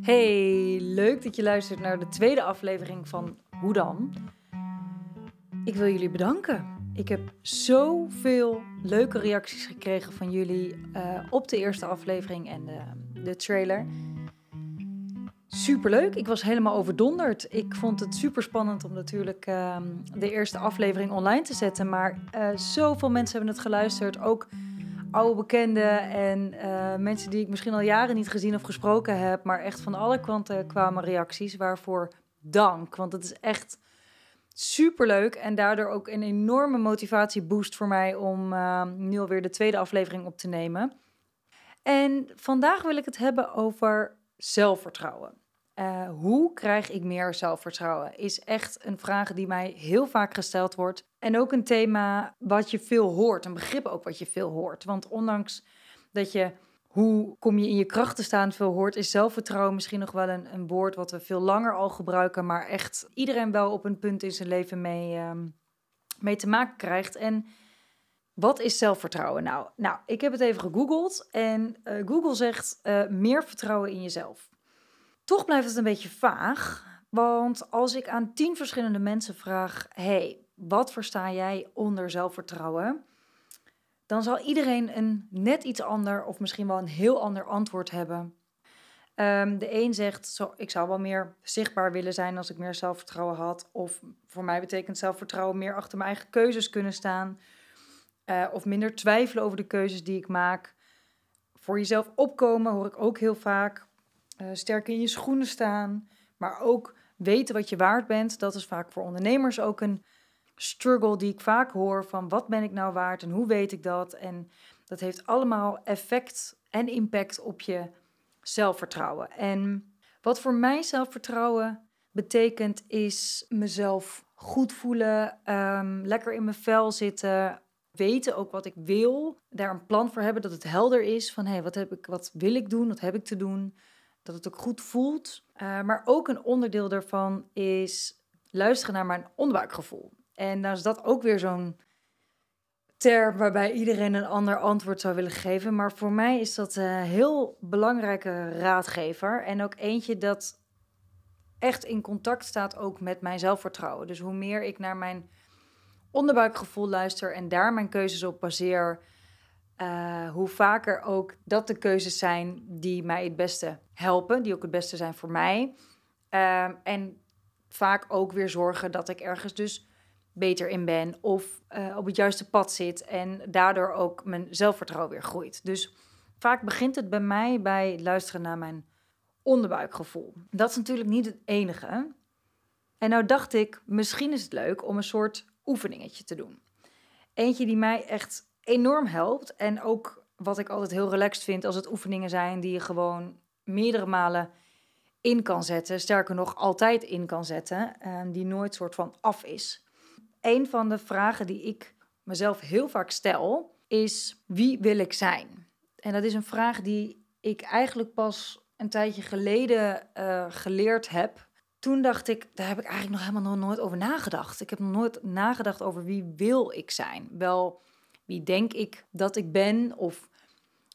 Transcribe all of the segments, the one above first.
Hey, leuk dat je luistert naar de tweede aflevering van Hoe dan? Ik wil jullie bedanken. Ik heb zoveel leuke reacties gekregen van jullie uh, op de eerste aflevering en de, de trailer. Superleuk. Ik was helemaal overdonderd. Ik vond het super spannend om natuurlijk uh, de eerste aflevering online te zetten. Maar uh, zoveel mensen hebben het geluisterd. Ook oude bekenden en uh, mensen die ik misschien al jaren niet gezien of gesproken heb. Maar echt van alle kanten kwamen reacties. Waarvoor dank. Want het is echt superleuk. En daardoor ook een enorme motivatieboost voor mij om uh, nu alweer de tweede aflevering op te nemen. En vandaag wil ik het hebben over zelfvertrouwen. Uh, hoe krijg ik meer zelfvertrouwen? Is echt een vraag die mij heel vaak gesteld wordt. En ook een thema wat je veel hoort, een begrip ook wat je veel hoort. Want ondanks dat je hoe kom je in je kracht te staan veel hoort, is zelfvertrouwen misschien nog wel een, een woord wat we veel langer al gebruiken, maar echt iedereen wel op een punt in zijn leven mee, um, mee te maken krijgt. En wat is zelfvertrouwen nou? Nou, ik heb het even gegoogeld en uh, Google zegt uh, meer vertrouwen in jezelf. Toch blijft het een beetje vaag, want als ik aan tien verschillende mensen vraag: hey, wat versta jij onder zelfvertrouwen? Dan zal iedereen een net iets ander of misschien wel een heel ander antwoord hebben. Um, de een zegt: zo, ik zou wel meer zichtbaar willen zijn als ik meer zelfvertrouwen had. Of voor mij betekent zelfvertrouwen meer achter mijn eigen keuzes kunnen staan. Uh, of minder twijfelen over de keuzes die ik maak. Voor jezelf opkomen hoor ik ook heel vaak. Uh, sterk in je schoenen staan. Maar ook weten wat je waard bent. Dat is vaak voor ondernemers ook een struggle die ik vaak hoor. Van wat ben ik nou waard en hoe weet ik dat? En dat heeft allemaal effect en impact op je zelfvertrouwen. En wat voor mij zelfvertrouwen betekent, is mezelf goed voelen, um, lekker in mijn vel zitten, weten ook wat ik wil, daar een plan voor hebben, dat het helder is van hey, wat, heb ik, wat wil ik doen, wat heb ik te doen, dat het ook goed voelt. Uh, maar ook een onderdeel daarvan is luisteren naar mijn onderbuikgevoel. En dan is dat ook weer zo'n term waarbij iedereen een ander antwoord zou willen geven. Maar voor mij is dat een heel belangrijke raadgever. En ook eentje dat echt in contact staat ook met mijn zelfvertrouwen. Dus hoe meer ik naar mijn onderbuikgevoel luister en daar mijn keuzes op baseer, uh, hoe vaker ook dat de keuzes zijn die mij het beste helpen, die ook het beste zijn voor mij. Uh, en vaak ook weer zorgen dat ik ergens dus beter in ben of uh, op het juiste pad zit en daardoor ook mijn zelfvertrouwen weer groeit. Dus vaak begint het bij mij bij luisteren naar mijn onderbuikgevoel. Dat is natuurlijk niet het enige. En nou dacht ik, misschien is het leuk om een soort oefeningetje te doen. Eentje die mij echt enorm helpt en ook wat ik altijd heel relaxed vind als het oefeningen zijn die je gewoon meerdere malen in kan zetten. Sterker nog, altijd in kan zetten. Uh, die nooit soort van af is een van de vragen die ik mezelf heel vaak stel is: wie wil ik zijn? En dat is een vraag die ik eigenlijk pas een tijdje geleden uh, geleerd heb. Toen dacht ik, daar heb ik eigenlijk nog helemaal nooit over nagedacht. Ik heb nog nooit nagedacht over wie wil ik zijn. Wel, wie denk ik dat ik ben? Of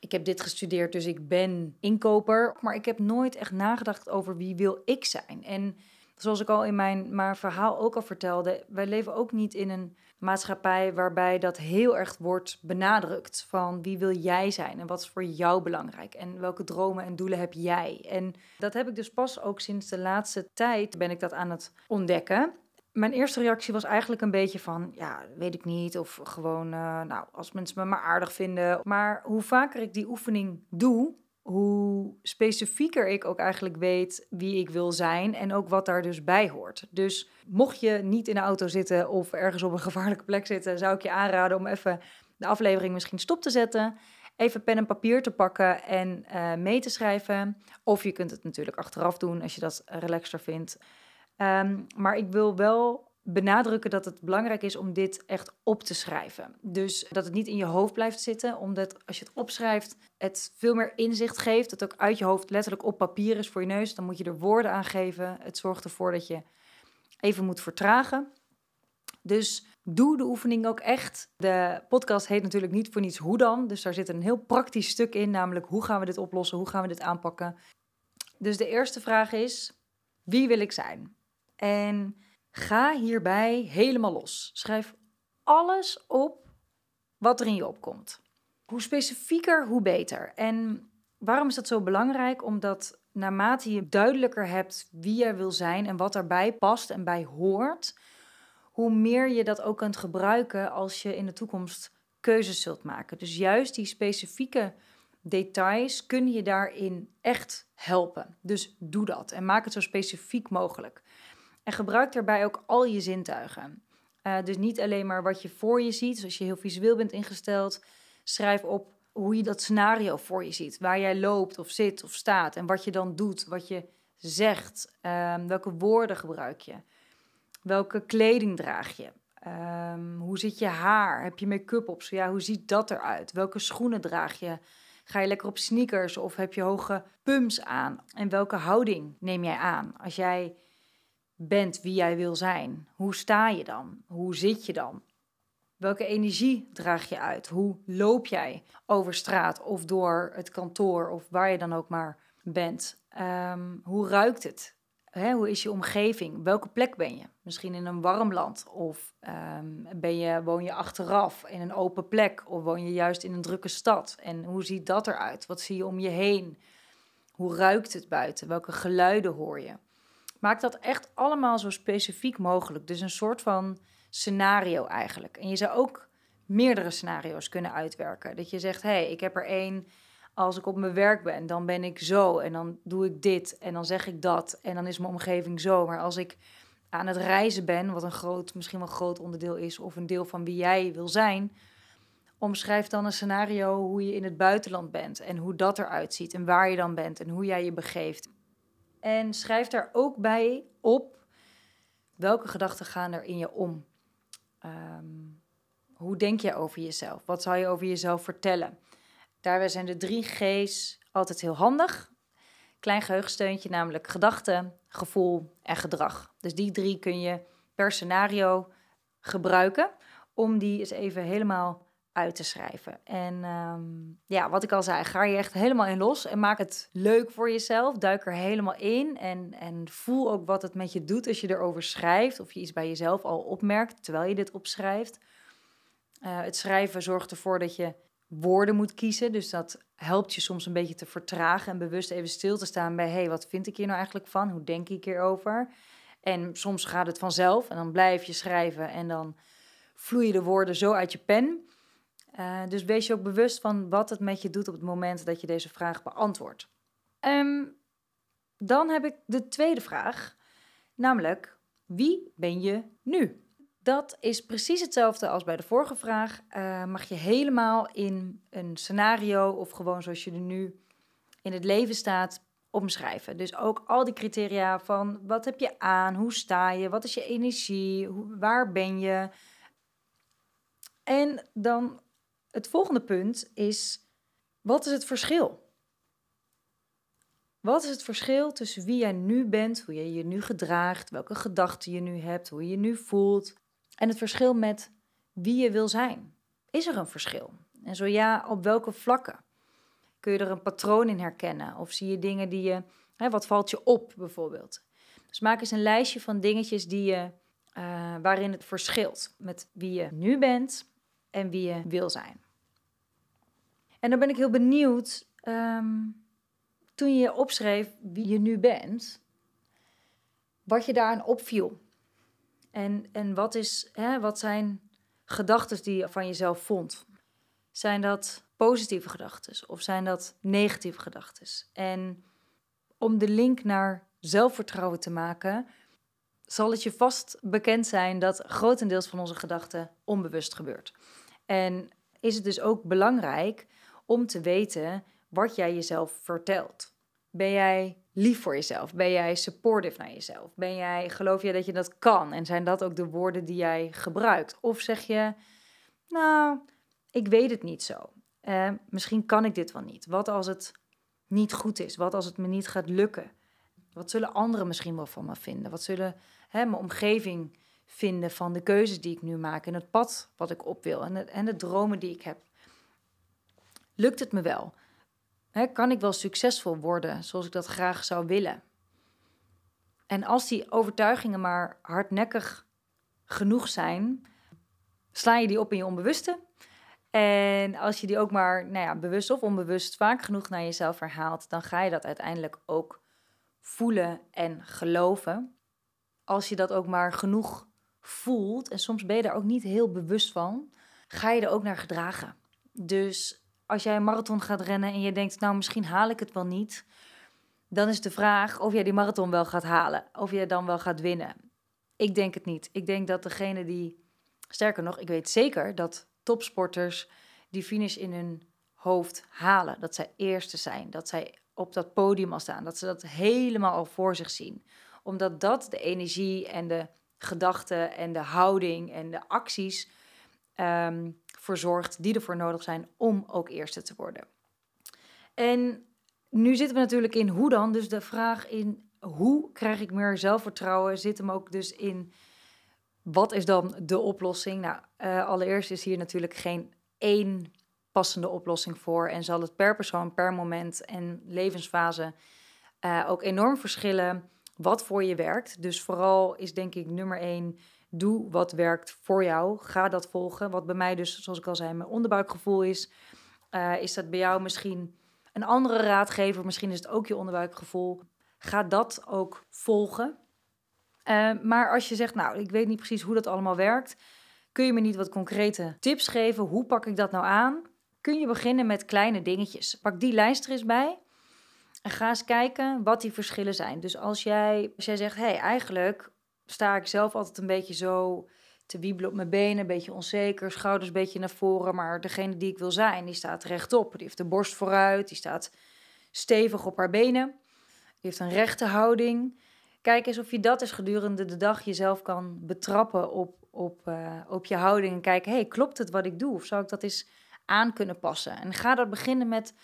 ik heb dit gestudeerd, dus ik ben inkoper. Maar ik heb nooit echt nagedacht over wie wil ik zijn. En zoals ik al in mijn maar verhaal ook al vertelde, wij leven ook niet in een maatschappij waarbij dat heel erg wordt benadrukt van wie wil jij zijn en wat is voor jou belangrijk en welke dromen en doelen heb jij. En dat heb ik dus pas ook sinds de laatste tijd ben ik dat aan het ontdekken. Mijn eerste reactie was eigenlijk een beetje van, ja, weet ik niet. Of gewoon, uh, nou, als mensen me maar aardig vinden. Maar hoe vaker ik die oefening doe, hoe specifieker ik ook eigenlijk weet wie ik wil zijn en ook wat daar dus bij hoort. Dus mocht je niet in de auto zitten of ergens op een gevaarlijke plek zitten, zou ik je aanraden om even de aflevering misschien stop te zetten, even pen en papier te pakken en uh, mee te schrijven. Of je kunt het natuurlijk achteraf doen als je dat relaxter vindt. Um, maar ik wil wel benadrukken dat het belangrijk is om dit echt op te schrijven. Dus dat het niet in je hoofd blijft zitten, omdat als je het opschrijft, het veel meer inzicht geeft. Dat ook uit je hoofd letterlijk op papier is voor je neus. Dan moet je er woorden aan geven. Het zorgt ervoor dat je even moet vertragen. Dus doe de oefening ook echt. De podcast heet natuurlijk niet voor niets hoe dan. Dus daar zit een heel praktisch stuk in, namelijk hoe gaan we dit oplossen, hoe gaan we dit aanpakken. Dus de eerste vraag is: wie wil ik zijn? En ga hierbij helemaal los. Schrijf alles op wat er in je opkomt. Hoe specifieker, hoe beter. En waarom is dat zo belangrijk? Omdat naarmate je duidelijker hebt wie jij wil zijn en wat daarbij past en bij hoort, hoe meer je dat ook kunt gebruiken als je in de toekomst keuzes zult maken. Dus juist die specifieke details kunnen je daarin echt helpen. Dus doe dat en maak het zo specifiek mogelijk. En gebruik daarbij ook al je zintuigen. Uh, dus niet alleen maar wat je voor je ziet, dus als je heel visueel bent ingesteld, schrijf op hoe je dat scenario voor je ziet. Waar jij loopt of zit of staat en wat je dan doet, wat je zegt, um, welke woorden gebruik je, welke kleding draag je, um, hoe zit je haar, heb je make-up op, zo ja, hoe ziet dat eruit, welke schoenen draag je, ga je lekker op sneakers of heb je hoge pumps aan? En welke houding neem jij aan? Als jij bent wie jij wil zijn? Hoe sta je dan? Hoe zit je dan? Welke energie draag je uit? Hoe loop jij over straat of door het kantoor of waar je dan ook maar bent? Um, hoe ruikt het? hoe is je omgeving? Welke plek ben je? Misschien in een warm land of um, ben je, woon je achteraf in een open plek of woon je juist in een drukke stad? En hoe ziet dat eruit? Wat zie je om je heen? Hoe ruikt het buiten? Welke geluiden hoor je? Maak dat echt allemaal zo specifiek mogelijk. Dus een soort van scenario eigenlijk. En je zou ook meerdere scenario's kunnen uitwerken. Dat je zegt, hé, hey, ik heb er één als ik op mijn werk ben, dan ben ik zo en dan doe ik dit en dan zeg ik dat en dan is mijn omgeving zo. Maar als ik aan het reizen ben, wat een groot, misschien wel groot onderdeel is of een deel van wie jij wil zijn, omschrijf dan een scenario hoe je in het buitenland bent en hoe dat eruit ziet en waar je dan bent en hoe jij je begeeft. En schrijf daar ook bij op welke gedachten gaan er in je om. Um, hoe denk je over jezelf? Wat zou je over jezelf vertellen? Daarbij zijn de drie G's altijd heel handig. Klein geheugensteuntje, namelijk gedachten, gevoel en gedrag. Dus die drie kun je per scenario gebruiken om die eens even helemaal uit te schrijven. En ehm, ja, wat ik al zei, ga je echt helemaal in los en maak het leuk voor jezelf. Duik er helemaal in en, en voel ook wat het met je doet als je erover schrijft of je iets bij jezelf al opmerkt terwijl je dit opschrijft. Uh, het schrijven zorgt ervoor dat je woorden moet kiezen. Dus dat helpt je soms een beetje te vertragen en bewust even stil te staan bij: hé, hey, wat vind ik hier nou eigenlijk van? Hoe denk ik hierover? En soms gaat het vanzelf en dan blijf je schrijven en dan vloeien de woorden zo uit je pen. Uh, dus wees je ook bewust van wat het met je doet op het moment dat je deze vraag beantwoordt. Um, dan heb ik de tweede vraag, namelijk: wie ben je nu? Dat is precies hetzelfde als bij de vorige vraag. Uh, mag je helemaal in een scenario of gewoon zoals je er nu in het leven staat omschrijven. Dus ook al die criteria van wat heb je aan, hoe sta je, wat is je energie, waar ben je. En dan het volgende punt is, wat is het verschil? Wat is het verschil tussen wie jij nu bent, hoe je je nu gedraagt, welke gedachten je nu hebt, hoe je je nu voelt, en het verschil met wie je wil zijn. Is er een verschil? En zo ja, op welke vlakken? Kun je er een patroon in herkennen? Of zie je dingen die je, hè, wat valt je op bijvoorbeeld? Dus maak eens een lijstje van dingetjes die je, uh, waarin het verschilt met wie je nu bent en wie je wil zijn. En dan ben ik heel benieuwd, um, toen je opschreef wie je nu bent, wat je daaraan opviel. En, en wat, is, hè, wat zijn gedachten die je van jezelf vond? Zijn dat positieve gedachten of zijn dat negatieve gedachten? En om de link naar zelfvertrouwen te maken, zal het je vast bekend zijn dat grotendeels van onze gedachten onbewust gebeurt. En is het dus ook belangrijk om te weten wat jij jezelf vertelt. Ben jij lief voor jezelf? Ben jij supportive naar jezelf? Ben jij, geloof je dat je dat kan? En zijn dat ook de woorden die jij gebruikt? Of zeg je, nou, ik weet het niet zo. Uh, misschien kan ik dit wel niet. Wat als het niet goed is? Wat als het me niet gaat lukken? Wat zullen anderen misschien wel van me vinden? Wat zullen hè, mijn omgeving vinden van de keuzes die ik nu maak en het pad wat ik op wil en en de dromen die ik heb? Lukt het me wel? kan ik wel succesvol worden zoals ik dat graag zou willen? En als die overtuigingen maar hardnekkig genoeg zijn, sla je die op in je onbewuste. En als je die ook maar nou ja, bewust of onbewust vaak genoeg naar jezelf herhaalt, dan ga je dat uiteindelijk ook voelen en geloven. Als je dat ook maar genoeg voelt, en soms ben je daar ook niet heel bewust van, ga je er ook naar gedragen. Dus als jij een marathon gaat rennen en je denkt, nou misschien haal ik het wel niet, dan is de vraag of jij die marathon wel gaat halen, of je dan wel gaat winnen. Ik denk het niet. Ik denk dat degene die, sterker nog, ik weet zeker dat topsporters die finish in hun hoofd halen, dat zij eerste zijn, dat zij op dat podium al staan, dat ze dat helemaal al voor zich zien. Omdat dat de energie en de gedachten en de houding en de acties um, verzorgt die ervoor nodig zijn om ook eerste te worden. En nu zitten we natuurlijk in hoe dan, dus de vraag in hoe krijg ik meer zelfvertrouwen zit hem ook dus in wat is dan de oplossing? Nou, uh, allereerst is hier natuurlijk geen één passende oplossing voor en zal het per persoon, per moment en levensfase uh, ook enorm verschillen wat voor je werkt. Dus vooral is denk ik nummer één, doe wat werkt voor jou. Ga dat volgen. Wat bij mij dus, zoals ik al zei, mijn onderbuikgevoel is. Uh, is dat bij jou misschien een andere raadgever? Misschien is het ook je onderbuikgevoel. Ga dat ook volgen. Uh, maar als je zegt, nou, ik weet niet precies hoe dat allemaal werkt, kun je me niet wat concrete tips geven? Hoe pak ik dat nou aan? Kun je beginnen met kleine dingetjes? Pak die lijst er eens bij. En ga eens kijken wat die verschillen zijn. Dus als jij, jij zegt, hé, hey, eigenlijk sta ik zelf altijd een beetje zo te wiebelen op mijn benen, een beetje onzeker, schouders een beetje naar voren. Maar degene die ik wil zijn, die staat rechtop. Die heeft de borst vooruit, die staat stevig op haar benen. Die heeft een rechte houding. Kijk eens of je dat eens gedurende de dag jezelf kan betrappen op, op, uh, op je houding. En kijken, hey, klopt het wat ik doe? Of zou ik dat eens aan kunnen passen? En ga dat beginnen met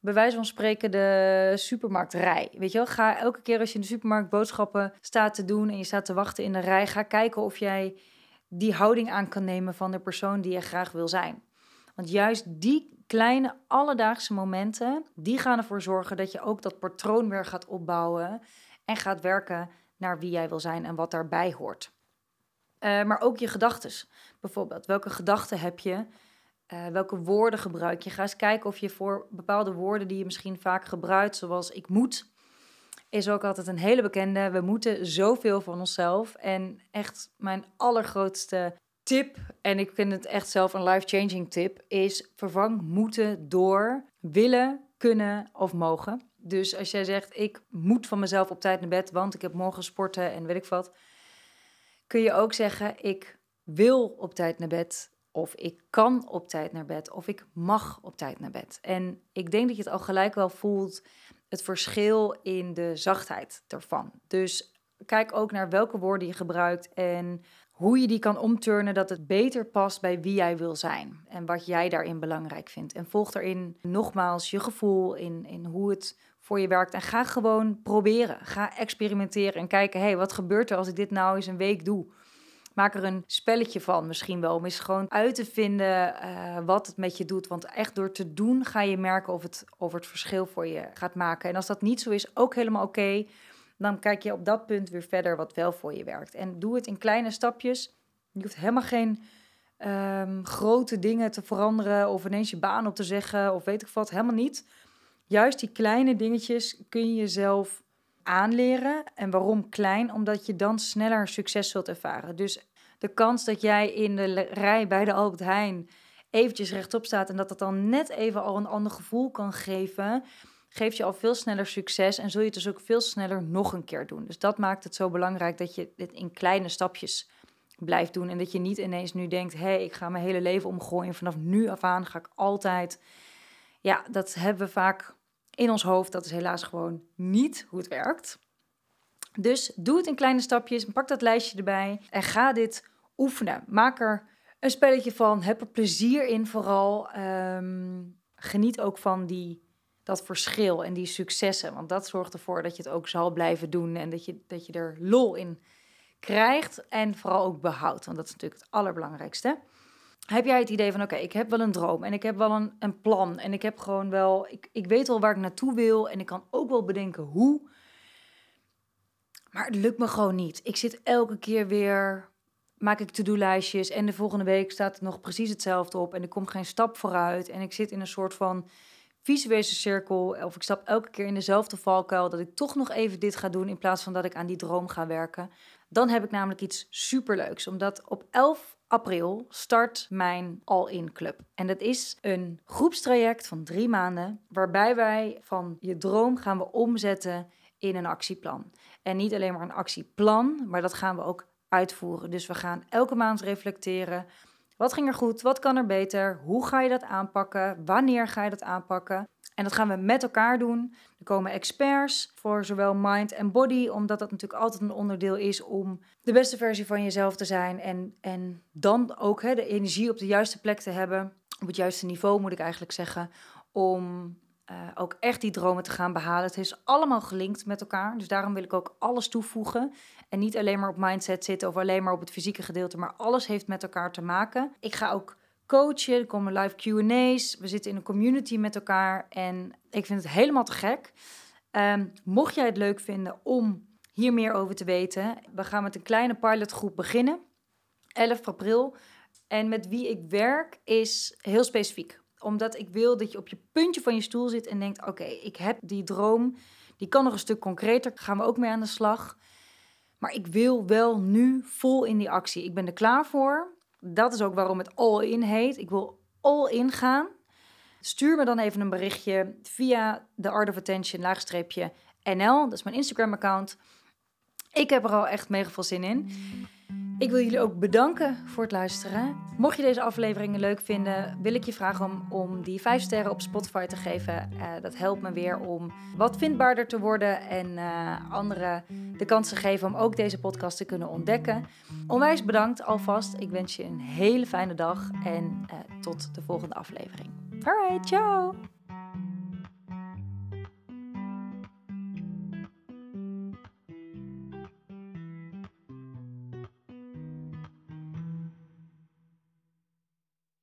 bij wijze van spreken de supermarktrij. Weet je wel, ga elke keer als je in de supermarkt boodschappen staat te doen en je staat te wachten in de rij, ga kijken of jij die houding aan kan nemen van de persoon die je graag wil zijn. Want juist die kleine alledaagse momenten, die gaan ervoor zorgen dat je ook dat patroon weer gaat opbouwen en gaat werken naar wie jij wil zijn en wat daarbij hoort. Uh, maar ook je gedachten. Bijvoorbeeld, welke gedachten heb je uh, welke woorden gebruik je? Ga eens kijken of je voor bepaalde woorden die je misschien vaak gebruikt, zoals ik moet, is ook altijd een hele bekende. We moeten zoveel van onszelf. En echt mijn allergrootste tip, en ik vind het echt zelf een life-changing tip, is vervang moeten door willen, kunnen of mogen. Dus als jij zegt, ik moet van mezelf op tijd naar bed, want ik heb morgen sporten en weet ik wat, kun je ook zeggen, ik wil op tijd naar bed, of ik kan op tijd naar bed. Of ik mag op tijd naar bed. En ik denk dat je het al gelijk wel voelt. Het verschil in de zachtheid ervan. Dus kijk ook naar welke woorden je gebruikt. En hoe je die kan omturnen dat het beter past bij wie jij wil zijn. En wat jij daarin belangrijk vindt. En volg daarin nogmaals je gevoel in, in hoe het voor je werkt. En ga gewoon proberen. Ga experimenteren en kijken, hé, hey, wat gebeurt er als ik dit nou eens een week doe? Maak er een spelletje van misschien wel. Om eens gewoon uit te vinden uh, wat het met je doet. Want echt door te doen ga je merken of het, of het verschil voor je gaat maken. En als dat niet zo is, ook helemaal oké. Dan kijk je op dat punt weer verder wat wel voor je werkt. En doe het in kleine stapjes. Je hoeft helemaal geen um, grote dingen te veranderen. Of ineens je baan op te zeggen. Of weet ik wat. Helemaal niet. Juist die kleine dingetjes kun je jezelf aanleren. En waarom klein? Omdat je dan sneller succes zult ervaren. Dus de kans dat jij in de rij bij de Albert Heijn eventjes rechtop staat en dat dat dan net even al een ander gevoel kan geven, geeft je al veel sneller succes en zul je het dus ook veel sneller nog een keer doen. Dus dat maakt het zo belangrijk dat je dit in kleine stapjes blijft doen en dat je niet ineens nu denkt, hé, hey, ik ga mijn hele leven omgooien vanaf nu af aan ga ik altijd. Ja, dat hebben we vaak in ons hoofd. Dat is helaas gewoon niet hoe het werkt. Dus doe het in kleine stapjes, pak dat lijstje erbij en ga dit oefenen. Maak er een spelletje van, heb er plezier in vooral. Ehm, geniet ook van die, dat verschil en die successen, want dat zorgt ervoor dat je het ook zal blijven doen en dat je, dat je er lol in krijgt en vooral ook behoudt, want dat is natuurlijk het allerbelangrijkste. Heb jij het idee van, oké, ik heb wel een droom en ik heb wel een, een plan en ik heb gewoon wel, ik, ik weet wel waar ik naartoe wil en ik kan ook wel bedenken hoe. Maar het lukt me gewoon niet. Ik zit elke keer weer, maak ik to-do-lijstjes en de volgende week staat er nog precies hetzelfde op en ik kom geen stap vooruit en ik zit in een soort van visuele cirkel of ik stap elke keer in dezelfde valkuil dat ik toch nog even dit ga doen in plaats van dat ik aan die droom ga werken. Dan heb ik namelijk iets superleuks, omdat op 11 april start mijn All-In Club. En dat is een groepstraject van drie maanden, waarbij wij van je droom gaan we omzetten in een actieplan. En niet alleen maar een actieplan, maar dat gaan we ook uitvoeren. Dus we gaan elke maand reflecteren. Wat ging er goed? Wat kan er beter? Hoe ga je dat aanpakken? Wanneer ga je dat aanpakken? En dat gaan we met elkaar doen. Er komen experts voor zowel mind en body, omdat dat natuurlijk altijd een onderdeel is om de beste versie van jezelf te zijn. En, en dan ook hè, de energie op de juiste plek te hebben, op het juiste niveau moet ik eigenlijk zeggen, om uh, ook echt die dromen te gaan behalen. Het is allemaal gelinkt met elkaar. Dus daarom wil ik ook alles toevoegen. En niet alleen maar op mindset zitten of alleen maar op het fysieke gedeelte, maar alles heeft met elkaar te maken. Ik ga ook coachen, er komen live QA's. We zitten in een community met elkaar en ik vind het helemaal te gek. Um, mocht jij het leuk vinden om hier meer over te weten, we gaan met een kleine pilotgroep beginnen. 11 april. En met wie ik werk is heel specifiek. Omdat ik wil dat je op je puntje van je stoel zit en denkt: oké, ik heb die droom. Die kan nog een stuk concreter. Gaan we ook mee aan de slag. Maar ik wil wel nu vol in die actie. Ik ben er klaar voor dat is ook waarom het All In heet. Ik wil all in gaan. Stuur me dan even een berichtje via de Art of Attention laagstreepje NL. Dat is mijn Instagram account. Ik heb er al echt mega veel zin in. Ik wil jullie ook bedanken voor het luisteren. Mocht je deze afleveringen leuk vinden, wil ik je vragen om, om die 5 sterren op Spotify te geven. Uh, dat helpt me weer om wat vindbaarder te worden en uh, anderen de kans te geven om ook deze podcast te kunnen ontdekken. Onwijs bedankt alvast. Ik wens je een hele fijne dag en uh, tot de volgende aflevering. Alright, ciao!